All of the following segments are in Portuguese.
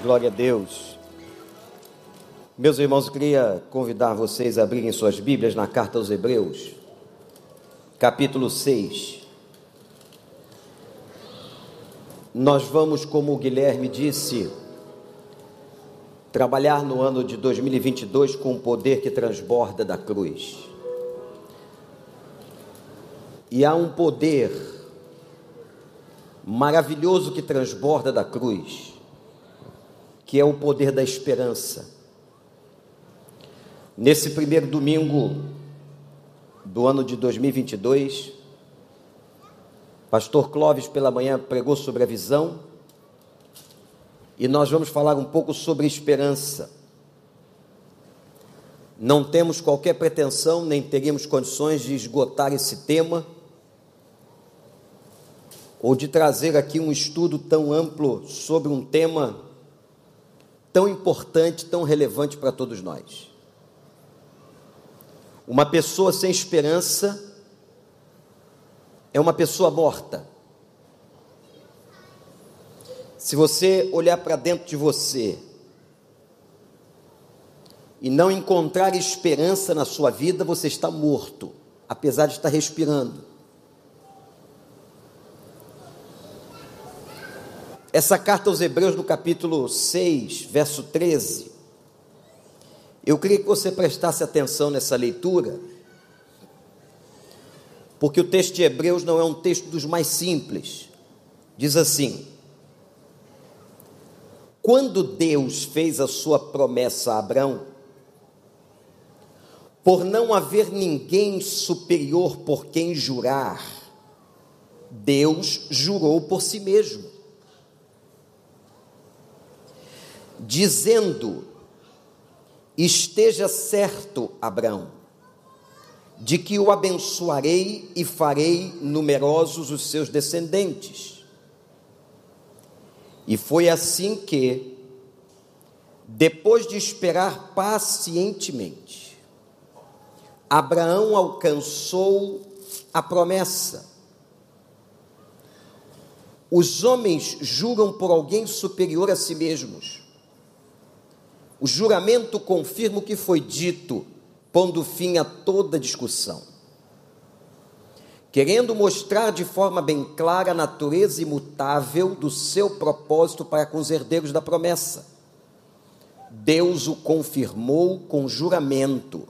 Glória a Deus. Meus irmãos, eu queria convidar vocês a abrirem suas Bíblias na carta aos Hebreus, capítulo 6. Nós vamos, como o Guilherme disse, trabalhar no ano de 2022 com o poder que transborda da cruz. E há um poder maravilhoso que transborda da cruz que é o poder da esperança. Nesse primeiro domingo do ano de 2022, Pastor Clóvis pela manhã pregou sobre a visão e nós vamos falar um pouco sobre esperança. Não temos qualquer pretensão, nem teríamos condições de esgotar esse tema ou de trazer aqui um estudo tão amplo sobre um tema tão importante, tão relevante para todos nós. Uma pessoa sem esperança é uma pessoa morta. Se você olhar para dentro de você e não encontrar esperança na sua vida, você está morto, apesar de estar respirando. Essa carta aos Hebreus, no capítulo 6, verso 13, eu queria que você prestasse atenção nessa leitura, porque o texto de Hebreus não é um texto dos mais simples. Diz assim: Quando Deus fez a sua promessa a Abraão, por não haver ninguém superior por quem jurar, Deus jurou por si mesmo dizendo: Esteja certo, Abraão, de que o abençoarei e farei numerosos os seus descendentes. E foi assim que, depois de esperar pacientemente, Abraão alcançou a promessa. Os homens juram por alguém superior a si mesmos o juramento confirma o que foi dito, pondo fim a toda discussão. Querendo mostrar de forma bem clara a natureza imutável do seu propósito para com os herdeiros da promessa, Deus o confirmou com juramento,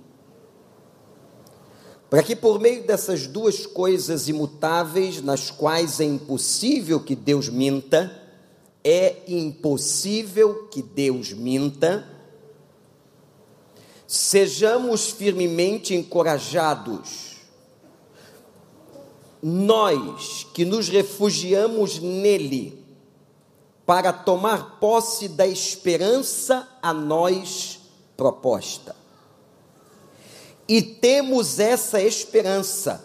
para que por meio dessas duas coisas imutáveis, nas quais é impossível que Deus minta, é impossível que Deus minta, Sejamos firmemente encorajados. Nós que nos refugiamos nele para tomar posse da esperança a nós proposta. E temos essa esperança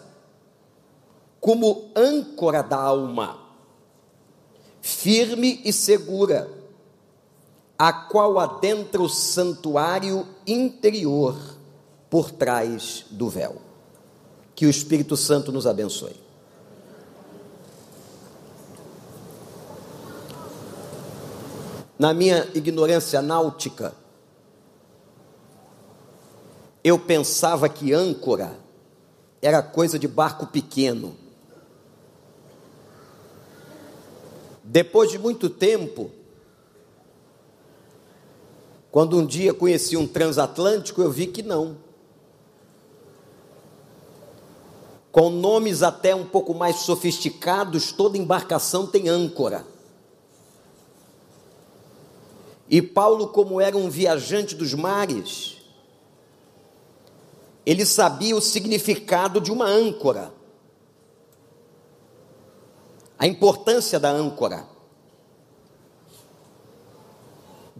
como âncora da alma, firme e segura a qual adentra o santuário interior por trás do véu. Que o Espírito Santo nos abençoe. Na minha ignorância náutica, eu pensava que âncora era coisa de barco pequeno. Depois de muito tempo, quando um dia conheci um transatlântico, eu vi que não. Com nomes até um pouco mais sofisticados, toda embarcação tem âncora. E Paulo, como era um viajante dos mares, ele sabia o significado de uma âncora, a importância da âncora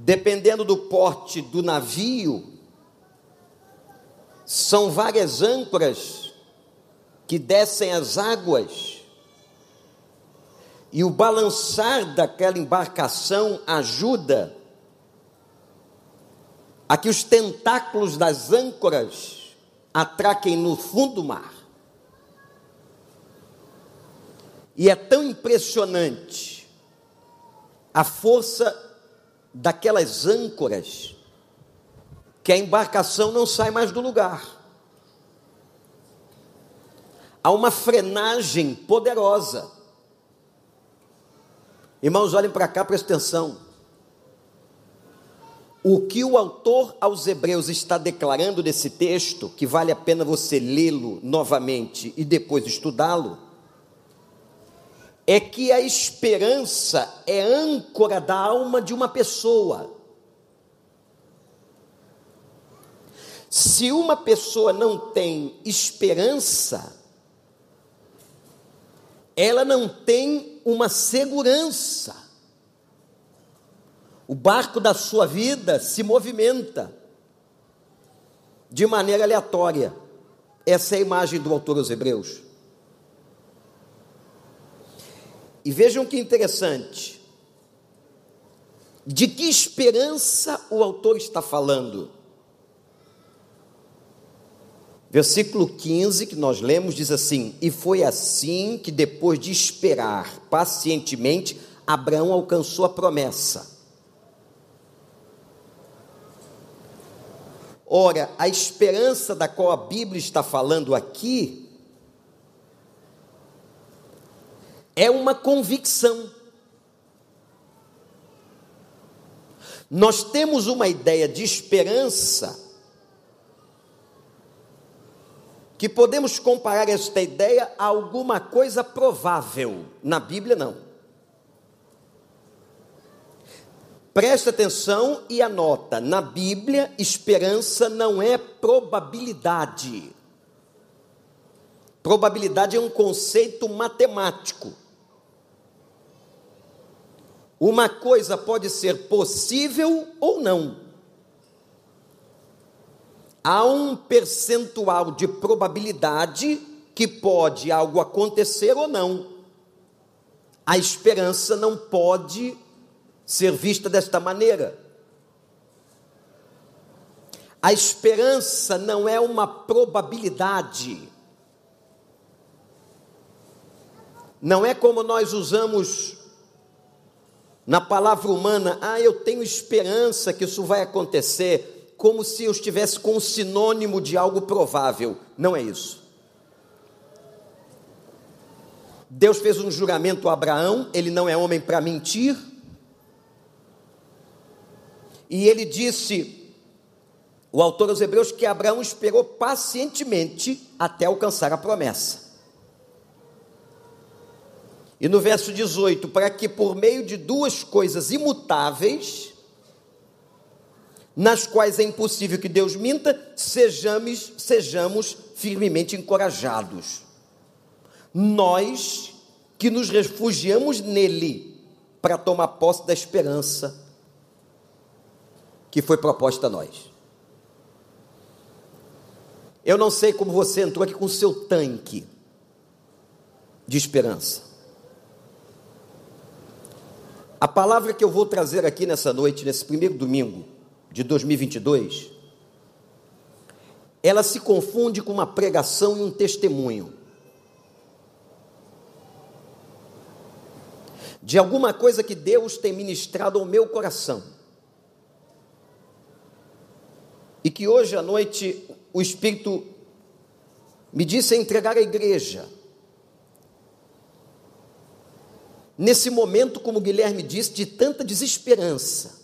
dependendo do porte do navio, são várias âncoras que descem as águas, e o balançar daquela embarcação ajuda a que os tentáculos das âncoras atraquem no fundo do mar. E é tão impressionante a força daquelas âncoras que a embarcação não sai mais do lugar. Há uma frenagem poderosa. Irmãos, olhem para cá, prestem atenção. O que o autor aos Hebreus está declarando nesse texto, que vale a pena você lê-lo novamente e depois estudá-lo, é que a esperança é âncora da alma de uma pessoa. Se uma pessoa não tem esperança, ela não tem uma segurança. O barco da sua vida se movimenta de maneira aleatória. Essa é a imagem do autor aos Hebreus. E vejam que interessante. De que esperança o autor está falando? Versículo 15 que nós lemos diz assim: E foi assim que, depois de esperar pacientemente, Abraão alcançou a promessa. Ora, a esperança da qual a Bíblia está falando aqui é uma convicção. Nós temos uma ideia de esperança que podemos comparar esta ideia a alguma coisa provável. Na Bíblia, não. Preste atenção e anota: na Bíblia, esperança não é probabilidade. Probabilidade é um conceito matemático. Uma coisa pode ser possível ou não. Há um percentual de probabilidade que pode algo acontecer ou não. A esperança não pode ser vista desta maneira. A esperança não é uma probabilidade. Não é como nós usamos na palavra humana, ah, eu tenho esperança que isso vai acontecer, como se eu estivesse com um sinônimo de algo provável. Não é isso. Deus fez um juramento a Abraão, ele não é homem para mentir. E ele disse, o autor aos Hebreus, que Abraão esperou pacientemente até alcançar a promessa. E no verso 18, para que por meio de duas coisas imutáveis, nas quais é impossível que Deus minta, sejamos, sejamos firmemente encorajados. Nós que nos refugiamos nele para tomar posse da esperança que foi proposta a nós. Eu não sei como você entrou aqui com seu tanque de esperança. A palavra que eu vou trazer aqui nessa noite, nesse primeiro domingo de 2022, ela se confunde com uma pregação e um testemunho. De alguma coisa que Deus tem ministrado ao meu coração. E que hoje à noite o Espírito me disse entregar à igreja. Nesse momento, como Guilherme disse, de tanta desesperança,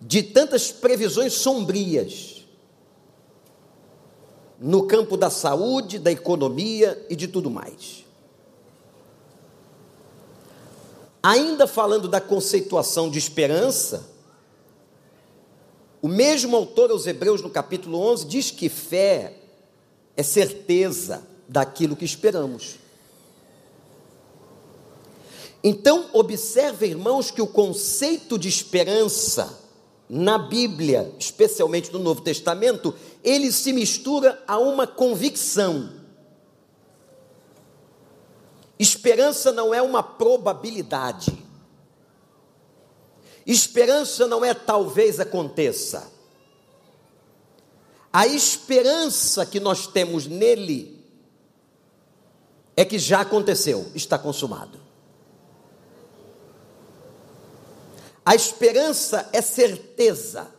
de tantas previsões sombrias, no campo da saúde, da economia e de tudo mais. Ainda falando da conceituação de esperança, o mesmo autor aos Hebreus, no capítulo 11, diz que fé é certeza daquilo que esperamos. Então, observe, irmãos, que o conceito de esperança na Bíblia, especialmente no Novo Testamento, ele se mistura a uma convicção. Esperança não é uma probabilidade. Esperança não é talvez aconteça. A esperança que nós temos nele é que já aconteceu, está consumado. A esperança é certeza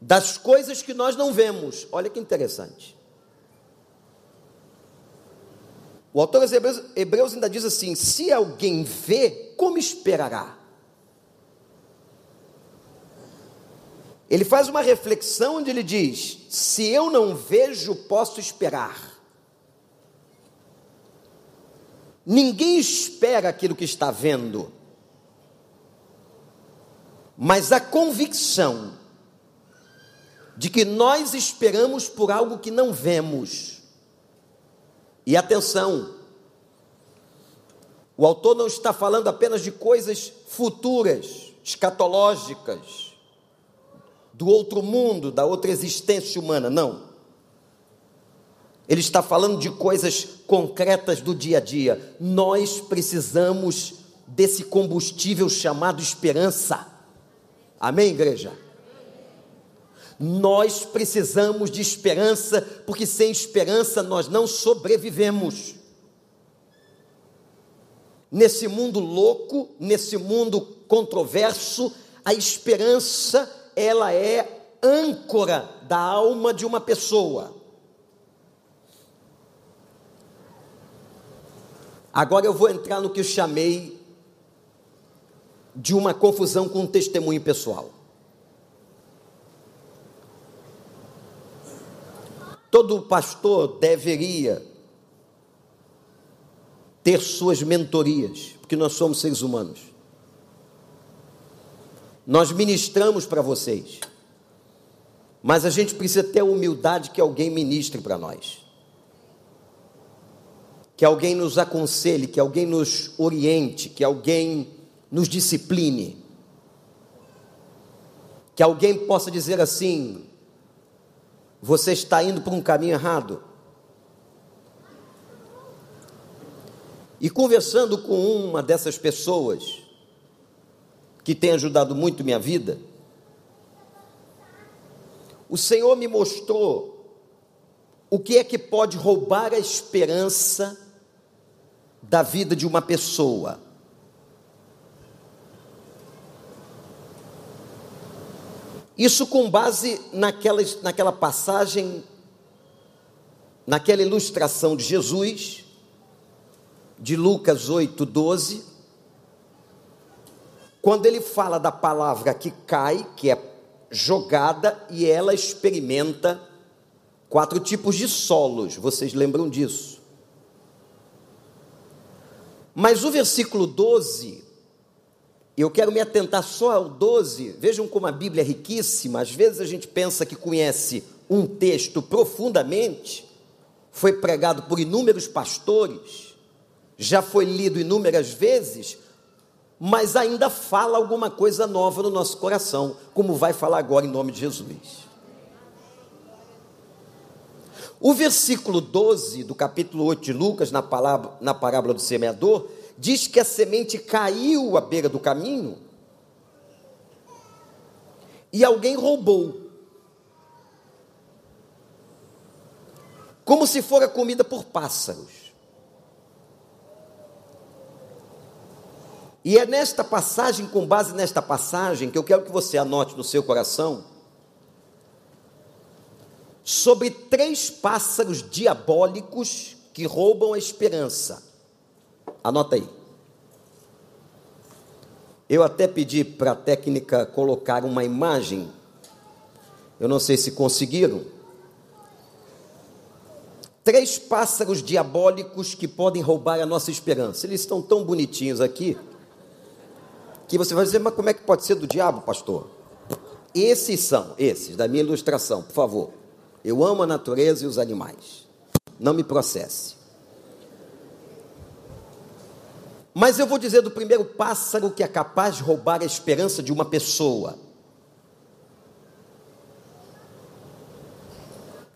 das coisas que nós não vemos. Olha que interessante. O autor dos Hebreus, Hebreus ainda diz assim: se alguém vê, como esperará? Ele faz uma reflexão onde ele diz: se eu não vejo, posso esperar. Ninguém espera aquilo que está vendo, mas a convicção de que nós esperamos por algo que não vemos. E atenção, o autor não está falando apenas de coisas futuras, escatológicas, do outro mundo, da outra existência humana, não. Ele está falando de coisas concretas do dia a dia. Nós precisamos desse combustível chamado esperança. Amém, igreja? Nós precisamos de esperança, porque sem esperança nós não sobrevivemos. Nesse mundo louco, nesse mundo controverso, a esperança, ela é âncora da alma de uma pessoa. Agora eu vou entrar no que chamei de uma confusão com um testemunho pessoal. Todo pastor deveria ter suas mentorias, porque nós somos seres humanos. Nós ministramos para vocês, mas a gente precisa ter a humildade que alguém ministre para nós que alguém nos aconselhe, que alguém nos oriente, que alguém nos discipline. Que alguém possa dizer assim: você está indo por um caminho errado. E conversando com uma dessas pessoas, que tem ajudado muito minha vida, o Senhor me mostrou o que é que pode roubar a esperança da vida de uma pessoa. Isso com base naquela, naquela passagem, naquela ilustração de Jesus, de Lucas 8, 12, quando ele fala da palavra que cai, que é jogada, e ela experimenta quatro tipos de solos, vocês lembram disso? Mas o versículo 12, eu quero me atentar só ao 12. Vejam como a Bíblia é riquíssima. Às vezes a gente pensa que conhece um texto profundamente, foi pregado por inúmeros pastores, já foi lido inúmeras vezes, mas ainda fala alguma coisa nova no nosso coração, como vai falar agora em nome de Jesus. O versículo 12 do capítulo 8 de Lucas, na, palavra, na parábola do semeador, diz que a semente caiu à beira do caminho e alguém roubou. Como se fora comida por pássaros. E é nesta passagem, com base nesta passagem, que eu quero que você anote no seu coração sobre três pássaros diabólicos que roubam a esperança. Anota aí. Eu até pedi para a técnica colocar uma imagem. Eu não sei se conseguiram. Três pássaros diabólicos que podem roubar a nossa esperança. Eles estão tão bonitinhos aqui que você vai dizer, mas como é que pode ser do diabo, pastor? Esses são, esses, da minha ilustração, por favor. Eu amo a natureza e os animais. Não me processe. Mas eu vou dizer do primeiro pássaro que é capaz de roubar a esperança de uma pessoa.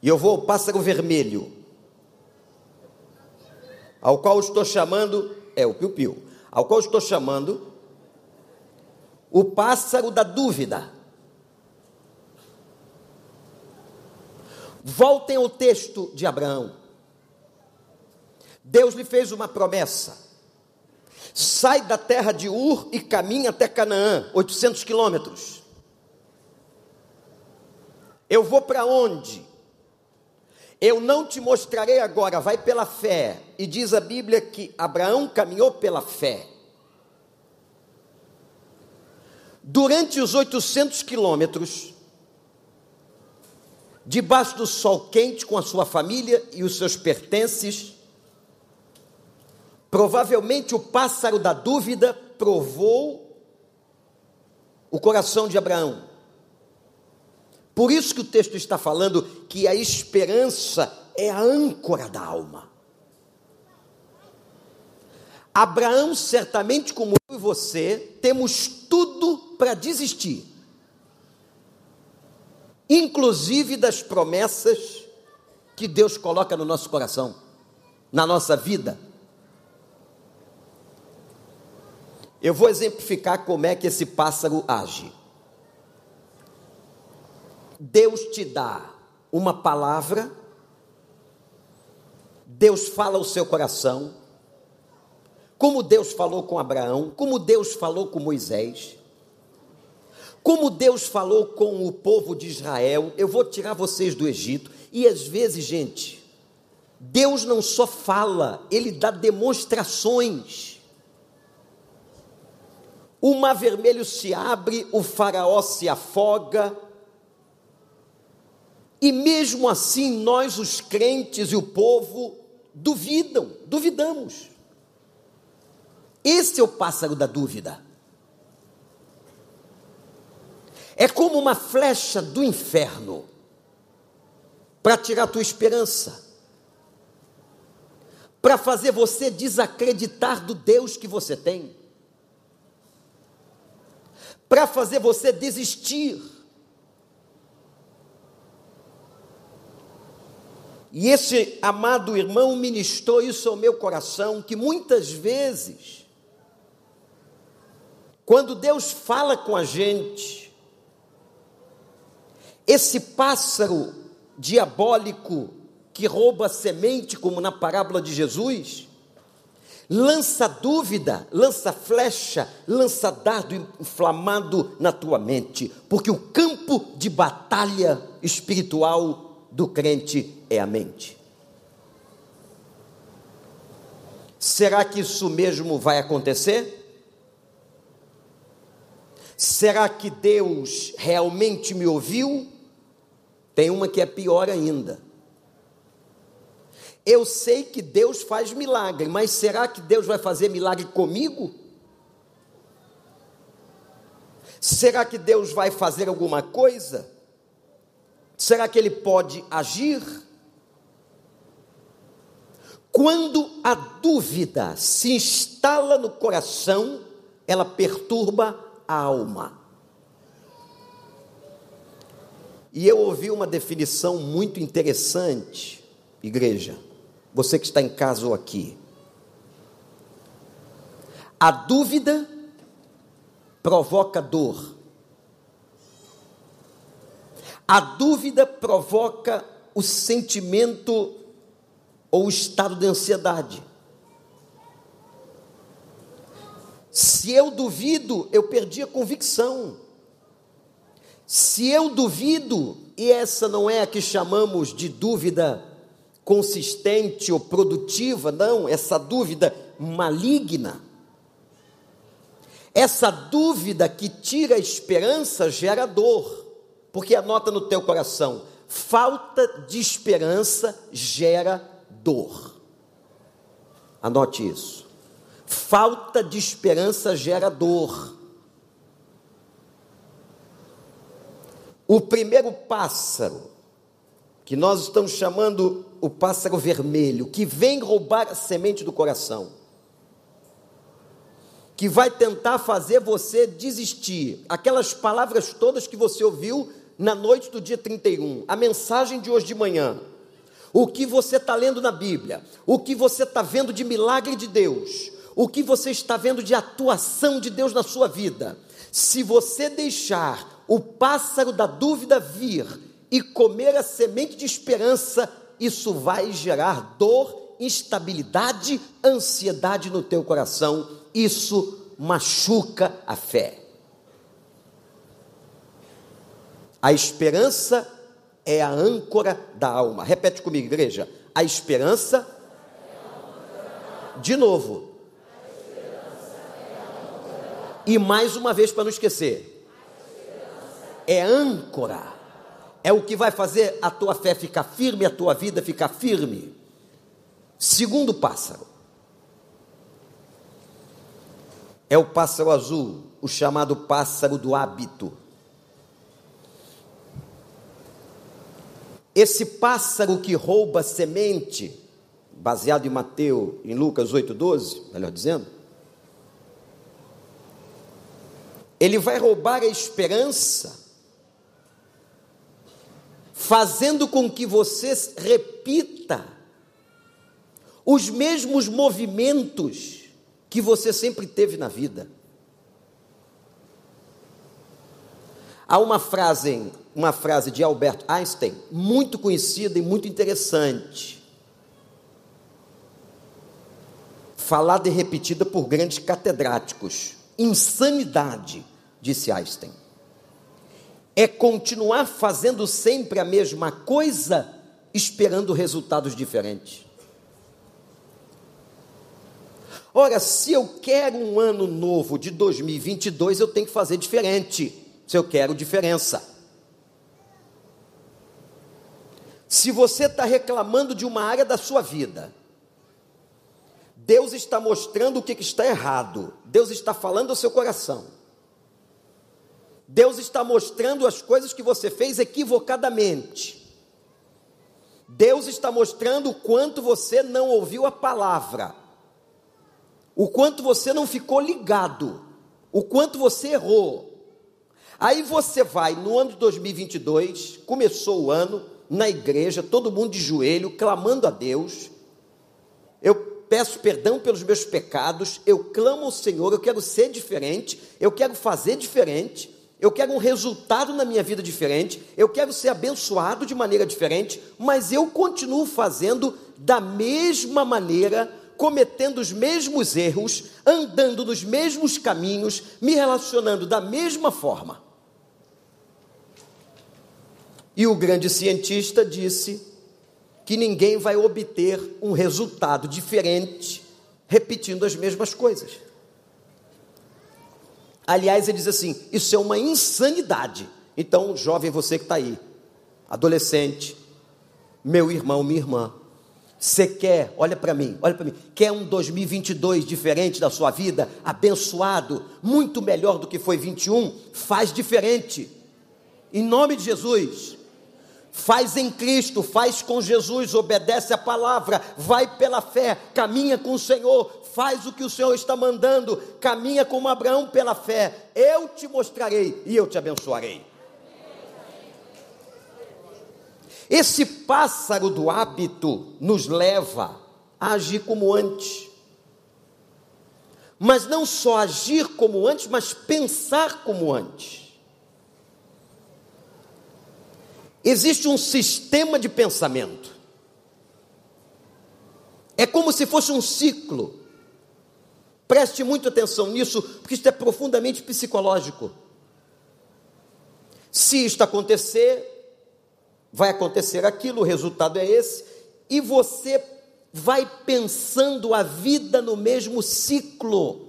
E eu vou ao pássaro vermelho, ao qual estou chamando, é o piu-piu, ao qual estou chamando o pássaro da dúvida. Voltem ao texto de Abraão. Deus lhe fez uma promessa. Sai da terra de Ur e caminha até Canaã, 800 quilômetros. Eu vou para onde? Eu não te mostrarei agora, vai pela fé. E diz a Bíblia que Abraão caminhou pela fé. Durante os 800 quilômetros, debaixo do sol quente com a sua família e os seus pertences, provavelmente o pássaro da dúvida provou o coração de Abraão. Por isso que o texto está falando que a esperança é a âncora da alma. Abraão, certamente como eu e você, temos tudo para desistir, inclusive das promessas que Deus coloca no nosso coração, na nossa vida. Eu vou exemplificar como é que esse pássaro age. Deus te dá uma palavra, Deus fala ao seu coração, como Deus falou com Abraão, como Deus falou com Moisés, como Deus falou com o povo de Israel, eu vou tirar vocês do Egito, e às vezes, gente, Deus não só fala, ele dá demonstrações. O mar vermelho se abre, o faraó se afoga, e mesmo assim, nós, os crentes e o povo, duvidam, duvidamos. Esse é o pássaro da dúvida. É como uma flecha do inferno para tirar a tua esperança, para fazer você desacreditar do Deus que você tem, para fazer você desistir. E esse amado irmão ministrou isso ao meu coração, que muitas vezes, quando Deus fala com a gente, esse pássaro diabólico que rouba a semente, como na parábola de Jesus, lança dúvida, lança flecha, lança dardo inflamado na tua mente, porque o campo de batalha espiritual do crente é a mente. Será que isso mesmo vai acontecer? Será que Deus realmente me ouviu? Tem uma que é pior ainda. Eu sei que Deus faz milagre, mas será que Deus vai fazer milagre comigo? Será que Deus vai fazer alguma coisa? Será que ele pode agir? Quando a dúvida se instala no coração, ela perturba a alma. E eu ouvi uma definição muito interessante, igreja, você que está em casa ou aqui. A dúvida provoca dor. A dúvida provoca o sentimento ou o estado de ansiedade. Se eu duvido, eu perdi a convicção. Se eu duvido, e essa não é a que chamamos de dúvida consistente ou produtiva, não, essa dúvida maligna. Essa dúvida que tira a esperança gera dor. Porque anota no teu coração: falta de esperança gera dor. Anote isso. Falta de esperança gera dor. O primeiro pássaro, que nós estamos chamando o pássaro vermelho, que vem roubar a semente do coração, que vai tentar fazer você desistir, aquelas palavras todas que você ouviu na noite do dia 31, a mensagem de hoje de manhã, o que você está lendo na Bíblia, o que você está vendo de milagre de Deus, o que você está vendo de atuação de Deus na sua vida, se você deixar o pássaro da dúvida vir e comer a semente de esperança, isso vai gerar dor, instabilidade, ansiedade no teu coração Isso machuca a fé. A esperança é a âncora da alma. Repete comigo, igreja. A esperança. De novo. E mais uma vez para não esquecer. É âncora. É o que vai fazer a tua fé ficar firme, a tua vida ficar firme. Segundo pássaro. É o pássaro azul, o chamado pássaro do hábito. Esse pássaro que rouba semente, baseado em Mateus, em Lucas 8:12, melhor dizendo, ele vai roubar a esperança, fazendo com que você repita os mesmos movimentos que você sempre teve na vida. Há uma frase, uma frase de Albert Einstein, muito conhecida e muito interessante, falada e repetida por grandes catedráticos. Insanidade, disse Einstein, é continuar fazendo sempre a mesma coisa, esperando resultados diferentes. Ora, se eu quero um ano novo de 2022, eu tenho que fazer diferente. Se eu quero diferença. Se você está reclamando de uma área da sua vida, Deus está mostrando o que está errado, Deus está falando ao seu coração, Deus está mostrando as coisas que você fez equivocadamente, Deus está mostrando o quanto você não ouviu a palavra, o quanto você não ficou ligado, o quanto você errou. Aí você vai no ano de 2022, começou o ano, na igreja, todo mundo de joelho, clamando a Deus. Eu peço perdão pelos meus pecados, eu clamo ao Senhor, eu quero ser diferente, eu quero fazer diferente, eu quero um resultado na minha vida diferente, eu quero ser abençoado de maneira diferente, mas eu continuo fazendo da mesma maneira cometendo os mesmos erros, andando nos mesmos caminhos, me relacionando da mesma forma. E o grande cientista disse que ninguém vai obter um resultado diferente repetindo as mesmas coisas. Aliás, ele diz assim: isso é uma insanidade. Então, jovem, você que está aí, adolescente, meu irmão, minha irmã, você quer, olha para mim, olha para mim, quer um 2022 diferente da sua vida, abençoado, muito melhor do que foi 21? Faz diferente, em nome de Jesus. Faz em Cristo, faz com Jesus, obedece a palavra, vai pela fé, caminha com o Senhor, faz o que o Senhor está mandando, caminha como Abraão pela fé. Eu te mostrarei e eu te abençoarei. Esse pássaro do hábito nos leva a agir como antes. Mas não só agir como antes, mas pensar como antes. Existe um sistema de pensamento. É como se fosse um ciclo. Preste muita atenção nisso, porque isto é profundamente psicológico. Se isto acontecer, vai acontecer aquilo, o resultado é esse, e você vai pensando a vida no mesmo ciclo.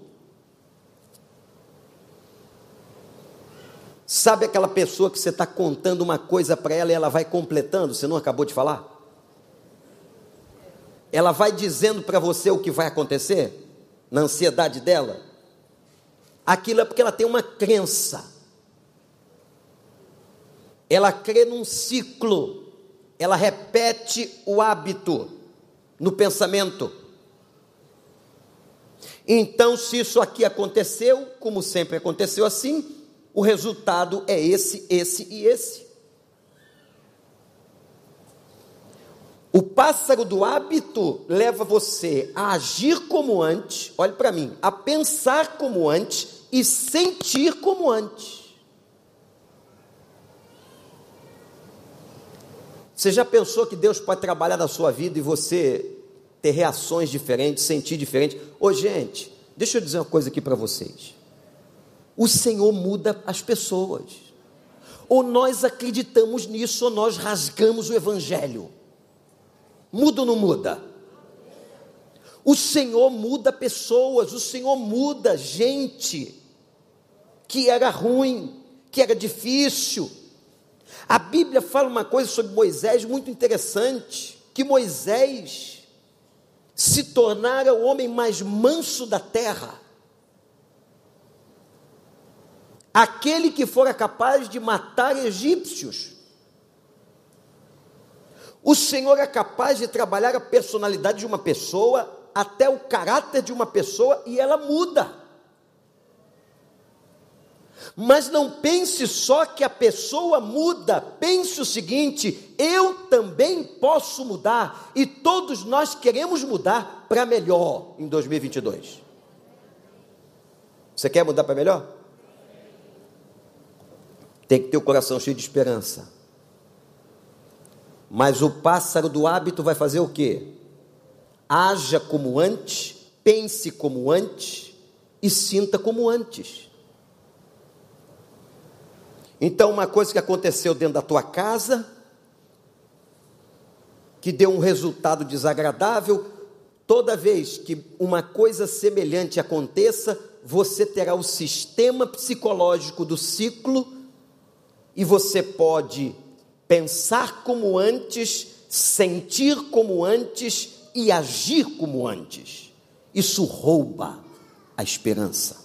Sabe aquela pessoa que você está contando uma coisa para ela e ela vai completando? Você não acabou de falar? Ela vai dizendo para você o que vai acontecer na ansiedade dela. Aquilo é porque ela tem uma crença ela crê num ciclo, ela repete o hábito no pensamento. Então, se isso aqui aconteceu, como sempre aconteceu assim, o resultado é esse, esse e esse. O pássaro do hábito leva você a agir como antes, olhe para mim, a pensar como antes e sentir como antes. Você já pensou que Deus pode trabalhar na sua vida e você ter reações diferentes, sentir diferente? Ô, gente, Deixa eu dizer uma coisa aqui para vocês. O Senhor muda as pessoas. Ou nós acreditamos nisso, ou nós rasgamos o Evangelho. Muda ou não muda? O Senhor muda pessoas, o Senhor muda gente que era ruim, que era difícil. A Bíblia fala uma coisa sobre Moisés muito interessante: que Moisés se tornara o homem mais manso da terra. Aquele que fora capaz de matar egípcios. O Senhor é capaz de trabalhar a personalidade de uma pessoa, até o caráter de uma pessoa, e ela muda. Mas não pense só que a pessoa muda, pense o seguinte: eu também posso mudar, e todos nós queremos mudar para melhor em 2022. Você quer mudar para melhor? Tem que ter o coração cheio de esperança. Mas o pássaro do hábito vai fazer o quê? Haja como antes, pense como antes e sinta como antes. Então, uma coisa que aconteceu dentro da tua casa, que deu um resultado desagradável, toda vez que uma coisa semelhante aconteça, você terá o sistema psicológico do ciclo e você pode pensar como antes, sentir como antes e agir como antes. Isso rouba a esperança.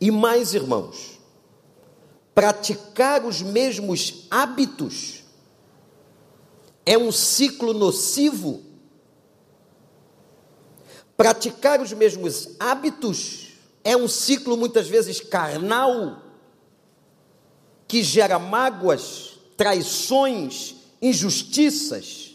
E mais, irmãos, praticar os mesmos hábitos é um ciclo nocivo. Praticar os mesmos hábitos é um ciclo muitas vezes carnal, que gera mágoas, traições, injustiças.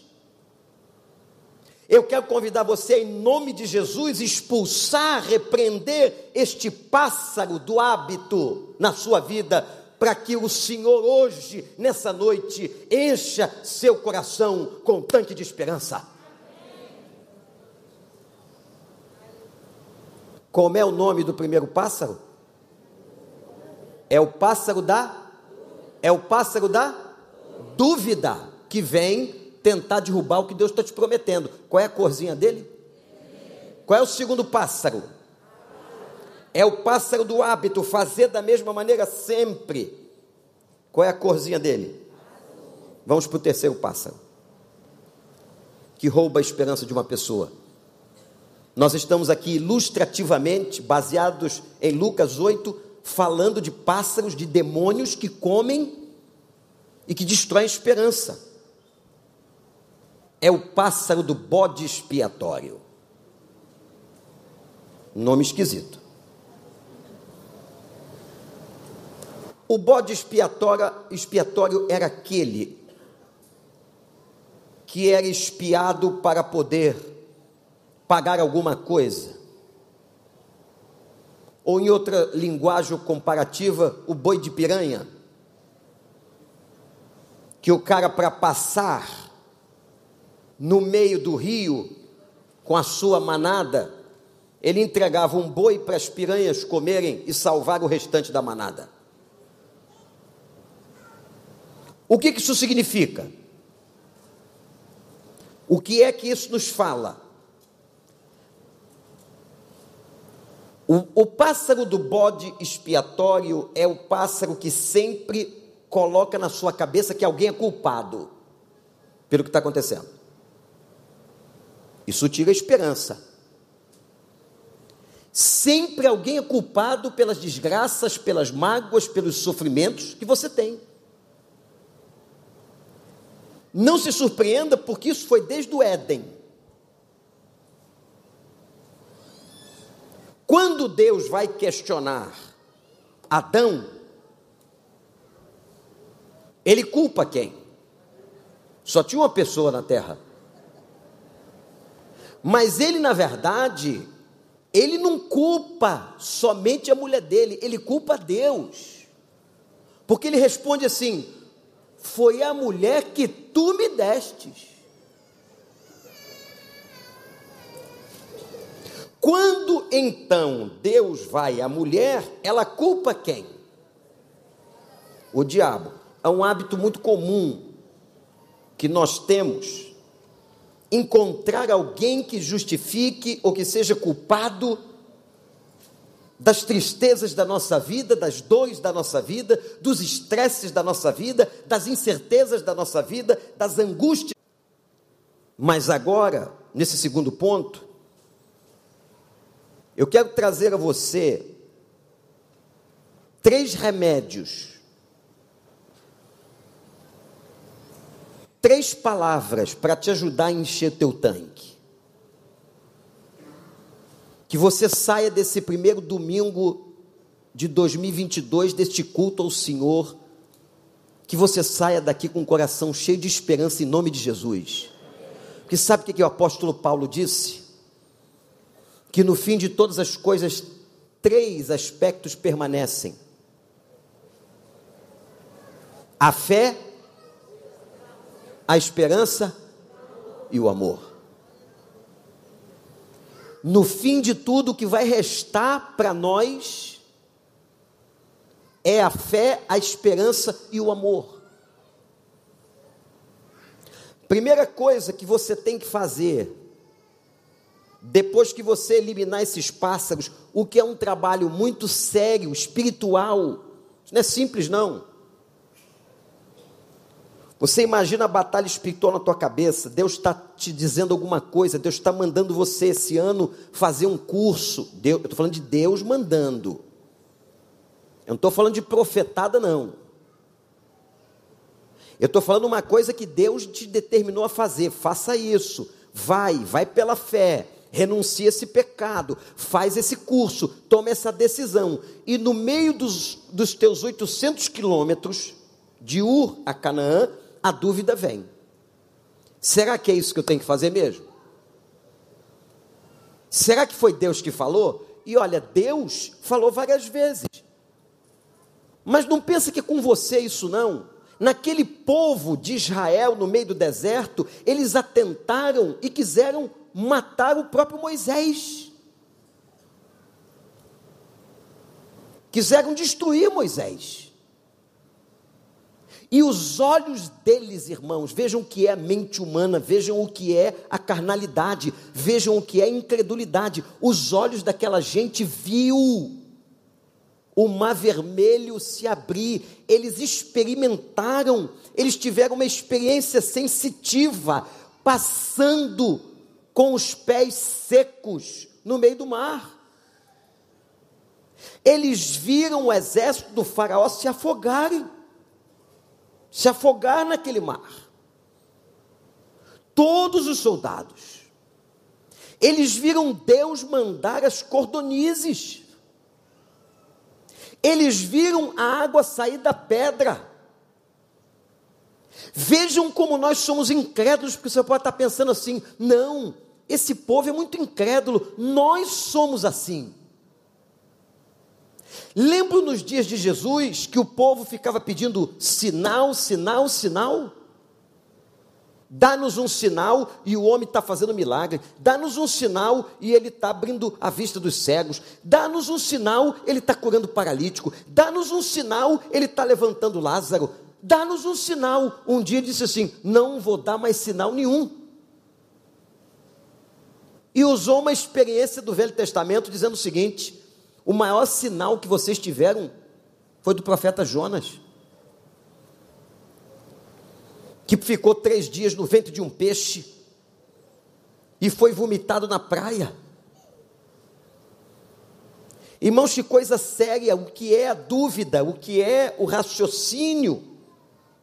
Eu quero convidar você, em nome de Jesus, expulsar, repreender este pássaro do hábito na sua vida, para que o Senhor hoje, nessa noite, encha seu coração com um tanque de esperança. Como é o nome do primeiro pássaro? É o pássaro da é o pássaro da dúvida que vem tentar derrubar o que Deus está te prometendo. Qual é a corzinha dele? Qual é o segundo pássaro? É o pássaro do hábito, fazer da mesma maneira sempre. Qual é a corzinha dele? Vamos para o terceiro pássaro, que rouba a esperança de uma pessoa. Nós estamos aqui ilustrativamente, baseados em Lucas 8, falando de pássaros, de demônios que comem e que destroem a esperança é o pássaro do bode expiatório. Nome esquisito. O bode expiatório, expiatório era aquele que era expiado para poder pagar alguma coisa. Ou em outra linguagem comparativa, o boi de piranha, que o cara para passar no meio do rio com a sua manada, ele entregava um boi para as piranhas comerem e salvar o restante da manada. O que, que isso significa? O que é que isso nos fala? O, o, pássaro do bode expiatório é o pássaro que sempre coloca na sua cabeça que alguém é culpado pelo que está acontecendo. Isso tira a esperança. Sempre alguém é culpado pelas desgraças, pelas mágoas, pelos sofrimentos que você tem. Não se surpreenda, porque isso foi desde o Éden. Quando Deus vai questionar Adão, ele culpa quem? Só tinha uma pessoa na terra. Mas ele, na verdade, ele não culpa somente a mulher dele, ele culpa Deus. Porque ele responde assim: Foi a mulher que tu me destes. Quando então Deus vai à mulher, ela culpa quem? O diabo. É um hábito muito comum que nós temos encontrar alguém que justifique ou que seja culpado das tristezas da nossa vida, das dores da nossa vida, dos estresses da nossa vida, das incertezas da nossa vida, das angústias. Mas agora, nesse segundo ponto, eu quero trazer a você três remédios, três palavras para te ajudar a encher teu tanque. Que você saia desse primeiro domingo de 2022, deste culto ao Senhor, que você saia daqui com o coração cheio de esperança em nome de Jesus. Porque sabe o que, que o apóstolo Paulo disse? Que no fim de todas as coisas, três aspectos permanecem: a fé, a esperança e o amor. No fim de tudo, o que vai restar para nós é a fé, a esperança e o amor. Primeira coisa que você tem que fazer depois que você eliminar esses pássaros, o que é um trabalho muito sério, espiritual, não é simples não. Você imagina a batalha espiritual na tua cabeça, Deus está te dizendo alguma coisa, Deus está mandando você esse ano fazer um curso. Deus, eu estou falando de Deus mandando. Eu não estou falando de profetada, não. Eu estou falando uma coisa que Deus te determinou a fazer. Faça isso. Vai, vai pela fé renuncia esse pecado, faz esse curso, toma essa decisão, e no meio dos, dos teus 800 quilômetros, de Ur a Canaã, a dúvida vem: será que é isso que eu tenho que fazer mesmo? Será que foi Deus que falou? E olha, Deus falou várias vezes, mas não pensa que é com você isso não. Naquele povo de Israel, no meio do deserto, eles atentaram e quiseram matar o próprio Moisés. Quiseram destruir Moisés. E os olhos deles, irmãos, vejam o que é a mente humana, vejam o que é a carnalidade, vejam o que é a incredulidade. Os olhos daquela gente viu o mar vermelho se abrir, eles experimentaram, eles tiveram uma experiência sensitiva, passando com os pés secos no meio do mar. Eles viram o exército do Faraó se afogarem, se afogar naquele mar. Todos os soldados. Eles viram Deus mandar as cordonizes. Eles viram a água sair da pedra. Vejam como nós somos incrédulos, porque você pode estar pensando assim: não, esse povo é muito incrédulo, nós somos assim. Lembro nos dias de Jesus que o povo ficava pedindo sinal, sinal, sinal? Dá-nos um sinal e o homem está fazendo milagre. Dá-nos um sinal e ele está abrindo a vista dos cegos. Dá-nos um sinal, ele está curando paralítico. Dá-nos um sinal, ele está levantando Lázaro. Dá-nos um sinal. Um dia disse assim: Não vou dar mais sinal nenhum e usou uma experiência do Velho Testamento dizendo o seguinte: o maior sinal que vocês tiveram foi do profeta Jonas, que ficou três dias no ventre de um peixe e foi vomitado na praia. Irmãos, que coisa séria, o que é a dúvida, o que é o raciocínio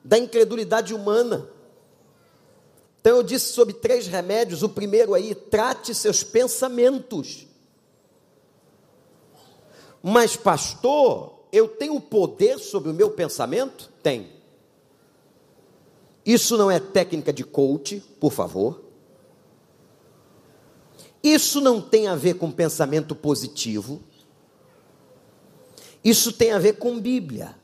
da incredulidade humana. Então eu disse sobre três remédios. O primeiro aí, trate seus pensamentos. Mas, pastor, eu tenho poder sobre o meu pensamento? Tem. Isso não é técnica de coach, por favor. Isso não tem a ver com pensamento positivo. Isso tem a ver com Bíblia.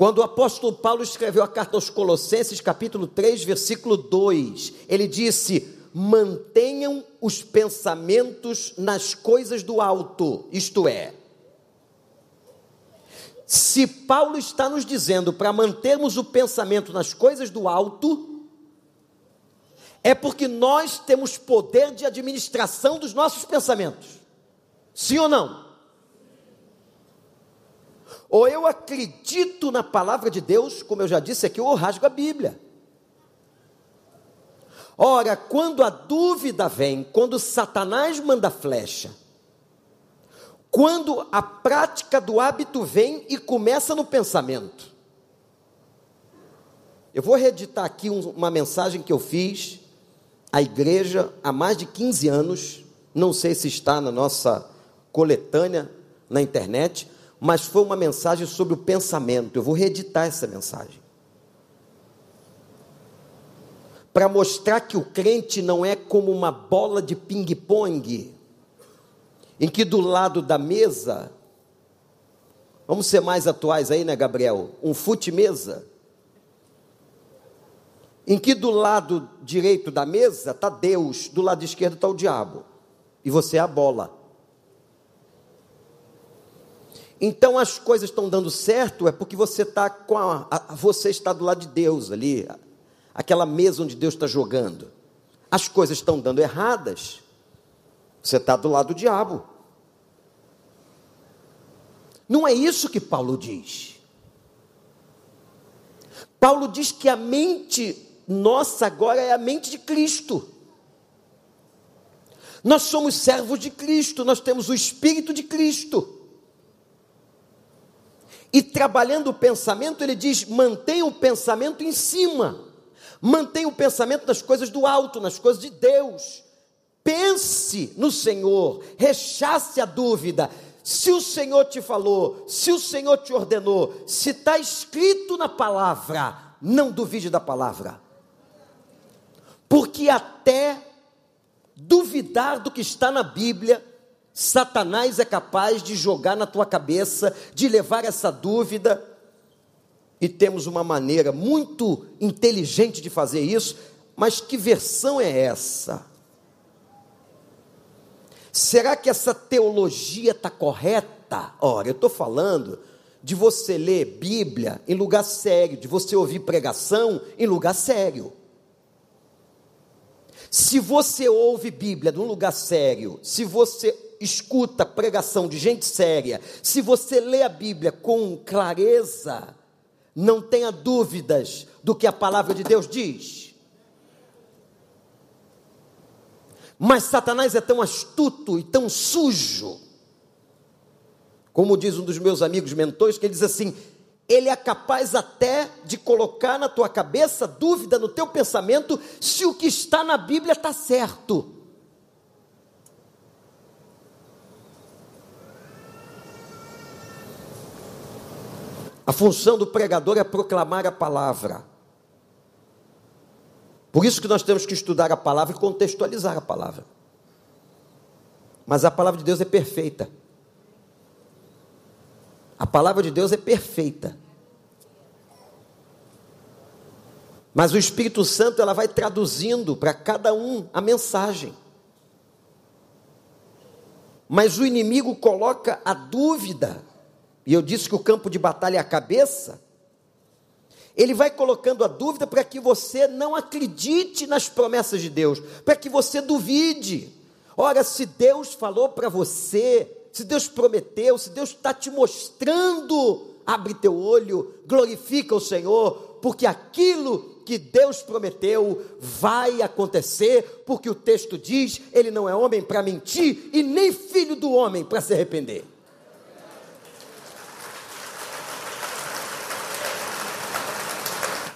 Quando o apóstolo Paulo escreveu a carta aos Colossenses, capítulo 3, versículo 2, ele disse: mantenham os pensamentos nas coisas do alto, isto é, se Paulo está nos dizendo para mantermos o pensamento nas coisas do alto, é porque nós temos poder de administração dos nossos pensamentos. Sim ou não? Ou eu acredito na palavra de Deus, como eu já disse aqui, ou rasgo a Bíblia. Ora, quando a dúvida vem, quando Satanás manda flecha, quando a prática do hábito vem e começa no pensamento. Eu vou reeditar aqui uma mensagem que eu fiz à igreja há mais de 15 anos, não sei se está na nossa coletânea na internet, mas foi uma mensagem sobre o pensamento. Eu vou reeditar essa mensagem. Para mostrar que o crente não é como uma bola de ping-pong em que do lado da mesa, vamos ser mais atuais aí, né, Gabriel? Um fute-mesa, em que do lado direito da mesa está Deus, do lado esquerdo está o diabo, e você é a bola. Então as coisas estão dando certo é porque você está com a, a, você está do lado de Deus ali, aquela mesa onde Deus está jogando. As coisas estão dando erradas, você está do lado do diabo. Não é isso que Paulo diz. Paulo diz que a mente nossa agora é a mente de Cristo. Nós somos servos de Cristo, nós temos o Espírito de Cristo. E trabalhando o pensamento, ele diz: mantenha o pensamento em cima, mantenha o pensamento nas coisas do alto, nas coisas de Deus. Pense no Senhor, rechace a dúvida, se o Senhor te falou, se o Senhor te ordenou, se está escrito na palavra, não duvide da palavra. Porque até duvidar do que está na Bíblia, Satanás é capaz de jogar na tua cabeça, de levar essa dúvida, e temos uma maneira muito inteligente de fazer isso, mas que versão é essa? Será que essa teologia está correta? Ora, eu estou falando de você ler Bíblia em lugar sério, de você ouvir pregação em lugar sério. Se você ouve Bíblia num lugar sério, se você escuta pregação de gente séria, se você lê a Bíblia com clareza, não tenha dúvidas do que a palavra de Deus diz. Mas Satanás é tão astuto e tão sujo, como diz um dos meus amigos mentores, que ele diz assim: ele é capaz até de colocar na tua cabeça dúvida no teu pensamento se o que está na Bíblia está certo. A função do pregador é proclamar a palavra. Por isso que nós temos que estudar a palavra e contextualizar a palavra. Mas a palavra de Deus é perfeita. A palavra de Deus é perfeita. Mas o Espírito Santo ela vai traduzindo para cada um a mensagem. Mas o inimigo coloca a dúvida. E eu disse que o campo de batalha é a cabeça. Ele vai colocando a dúvida para que você não acredite nas promessas de Deus, para que você duvide. Ora, se Deus falou para você, se Deus prometeu, se Deus está te mostrando, abre teu olho, glorifica o Senhor, porque aquilo que Deus prometeu vai acontecer, porque o texto diz: Ele não é homem para mentir e nem filho do homem para se arrepender.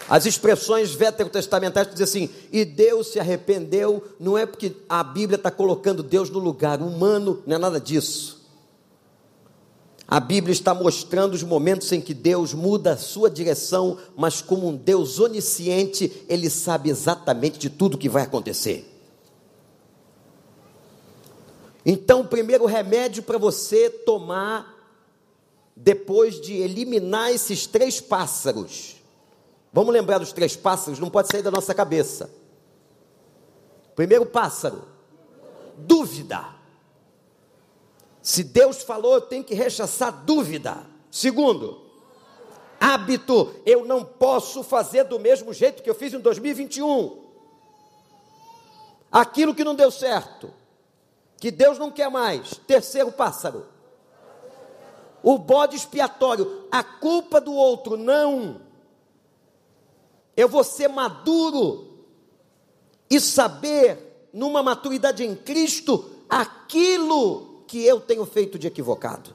As expressões veterotestamentais dizem assim, e Deus se arrependeu, não é porque a Bíblia está colocando Deus no lugar humano, não é nada disso. A Bíblia está mostrando os momentos em que Deus muda a sua direção, mas como um Deus onisciente, Ele sabe exatamente de tudo que vai acontecer. Então, o primeiro remédio para você tomar, depois de eliminar esses três pássaros, Vamos lembrar dos três pássaros, não pode sair da nossa cabeça. Primeiro pássaro, dúvida. Se Deus falou, tenho que rechaçar dúvida. Segundo, hábito. Eu não posso fazer do mesmo jeito que eu fiz em 2021. Aquilo que não deu certo, que Deus não quer mais. Terceiro pássaro. O bode expiatório, a culpa do outro, não. Eu vou ser maduro e saber, numa maturidade em Cristo, aquilo que eu tenho feito de equivocado.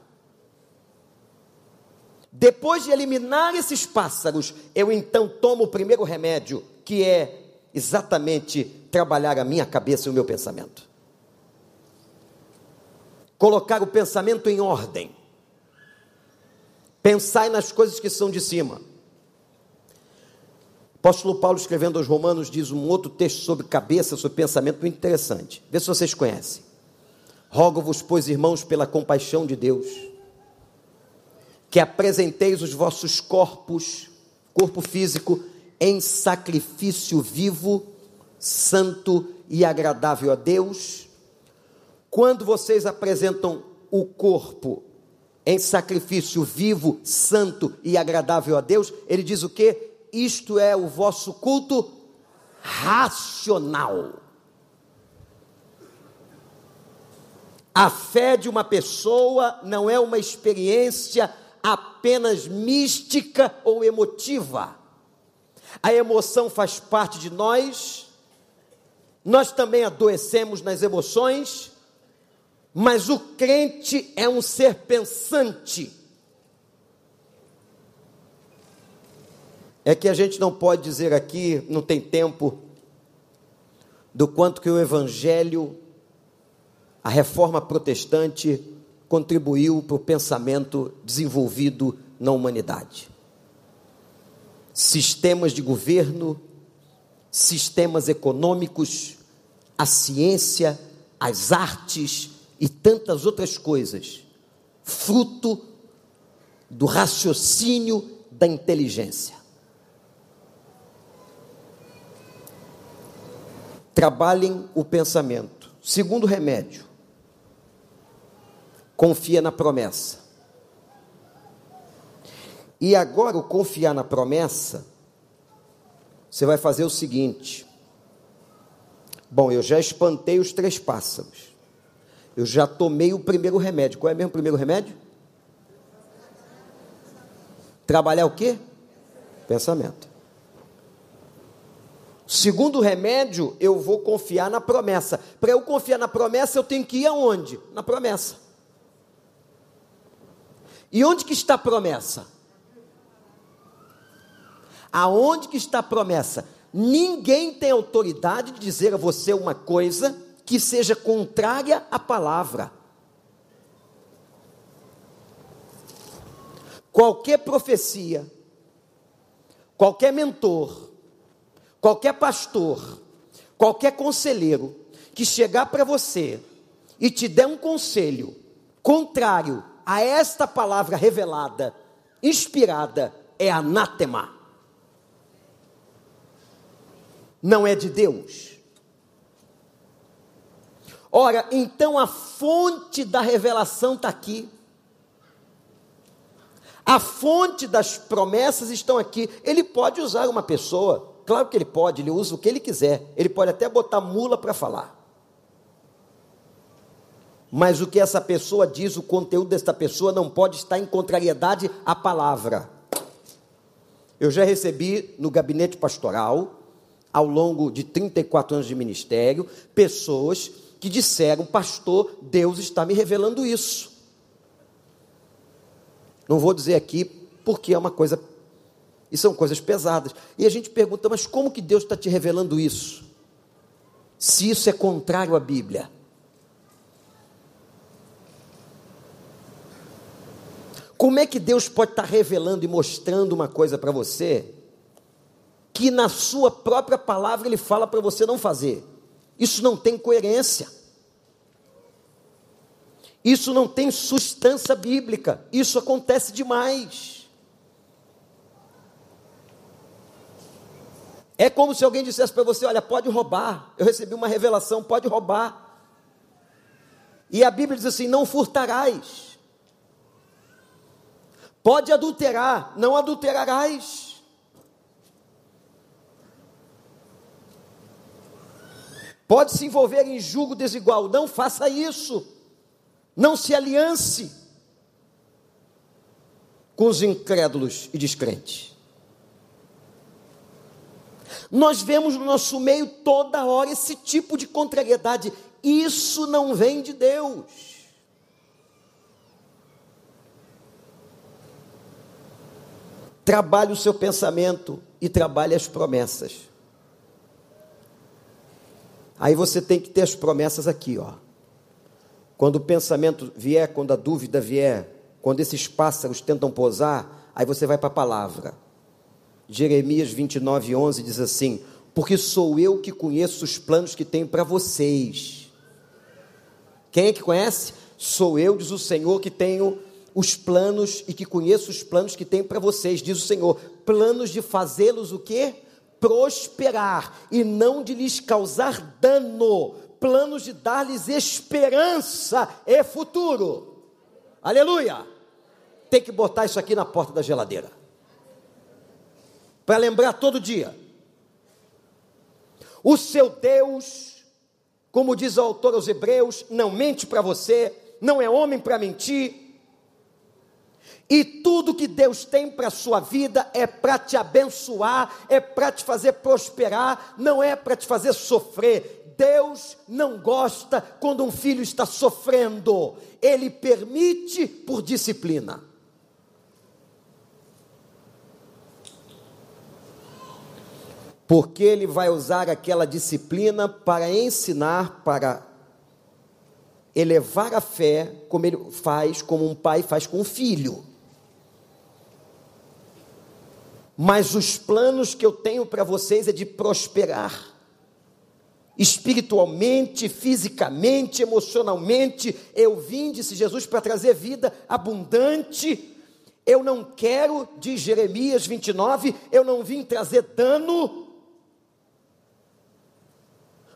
Depois de eliminar esses pássaros, eu então tomo o primeiro remédio, que é exatamente trabalhar a minha cabeça e o meu pensamento. Colocar o pensamento em ordem. Pensai nas coisas que são de cima. Apóstolo Paulo, escrevendo aos Romanos, diz um outro texto sobre cabeça, sobre pensamento muito interessante. Vê se vocês conhecem. Rogo-vos, pois, irmãos, pela compaixão de Deus, que apresenteis os vossos corpos, corpo físico, em sacrifício vivo, santo e agradável a Deus. Quando vocês apresentam o corpo em sacrifício vivo, santo e agradável a Deus, ele diz o que? isto é o vosso culto racional. A fé de uma pessoa não é uma experiência apenas mística ou emotiva. A emoção faz parte de nós, nós também adoecemos nas emoções, mas o crente é um ser pensante. é que a gente não pode dizer aqui, não tem tempo, do quanto que o Evangelho, a reforma protestante, contribuiu para o pensamento desenvolvido na humanidade. Sistemas de governo, sistemas econômicos, a ciência, as artes e tantas outras coisas, fruto do raciocínio da inteligência. Trabalhem o pensamento. Segundo remédio, confia na promessa. E agora, o confiar na promessa, você vai fazer o seguinte. Bom, eu já espantei os três pássaros. Eu já tomei o primeiro remédio. Qual é mesmo o primeiro remédio? Trabalhar o quê? Pensamento. Segundo remédio, eu vou confiar na promessa. Para eu confiar na promessa, eu tenho que ir aonde? Na promessa. E onde que está a promessa? Aonde que está a promessa? Ninguém tem autoridade de dizer a você uma coisa que seja contrária à palavra. Qualquer profecia, qualquer mentor, qualquer pastor, qualquer conselheiro que chegar para você e te der um conselho contrário a esta palavra revelada, inspirada, é anátema. Não é de Deus. Ora, então a fonte da revelação está aqui. A fonte das promessas estão aqui. Ele pode usar uma pessoa Claro que ele pode, ele usa o que ele quiser. Ele pode até botar mula para falar. Mas o que essa pessoa diz, o conteúdo desta pessoa não pode estar em contrariedade à palavra. Eu já recebi no gabinete pastoral, ao longo de 34 anos de ministério, pessoas que disseram: Pastor, Deus está me revelando isso. Não vou dizer aqui porque é uma coisa e são coisas pesadas. E a gente pergunta, mas como que Deus está te revelando isso? Se isso é contrário à Bíblia. Como é que Deus pode estar revelando e mostrando uma coisa para você que na sua própria palavra ele fala para você não fazer? Isso não tem coerência. Isso não tem substância bíblica. Isso acontece demais. É como se alguém dissesse para você: Olha, pode roubar. Eu recebi uma revelação, pode roubar. E a Bíblia diz assim: Não furtarás. Pode adulterar, não adulterarás. Pode se envolver em julgo desigual, não faça isso. Não se aliance com os incrédulos e descrentes. Nós vemos no nosso meio toda hora esse tipo de contrariedade. Isso não vem de Deus. Trabalhe o seu pensamento e trabalhe as promessas. Aí você tem que ter as promessas aqui, ó. Quando o pensamento vier, quando a dúvida vier, quando esses pássaros tentam pousar, aí você vai para a palavra. Jeremias 29, 11 diz assim: Porque sou eu que conheço os planos que tenho para vocês. Quem é que conhece? Sou eu, diz o Senhor, que tenho os planos e que conheço os planos que tenho para vocês, diz o Senhor. Planos de fazê-los o quê? Prosperar e não de lhes causar dano. Planos de dar-lhes esperança e futuro. Aleluia! Tem que botar isso aqui na porta da geladeira para lembrar todo dia. O seu Deus, como diz o autor aos Hebreus, não mente para você, não é homem para mentir. E tudo que Deus tem para a sua vida é para te abençoar, é para te fazer prosperar, não é para te fazer sofrer. Deus não gosta quando um filho está sofrendo, ele permite por disciplina. porque ele vai usar aquela disciplina para ensinar, para elevar a fé, como ele faz, como um pai faz com um filho. Mas os planos que eu tenho para vocês é de prosperar, espiritualmente, fisicamente, emocionalmente. Eu vim, disse Jesus, para trazer vida abundante. Eu não quero, diz Jeremias 29, eu não vim trazer dano,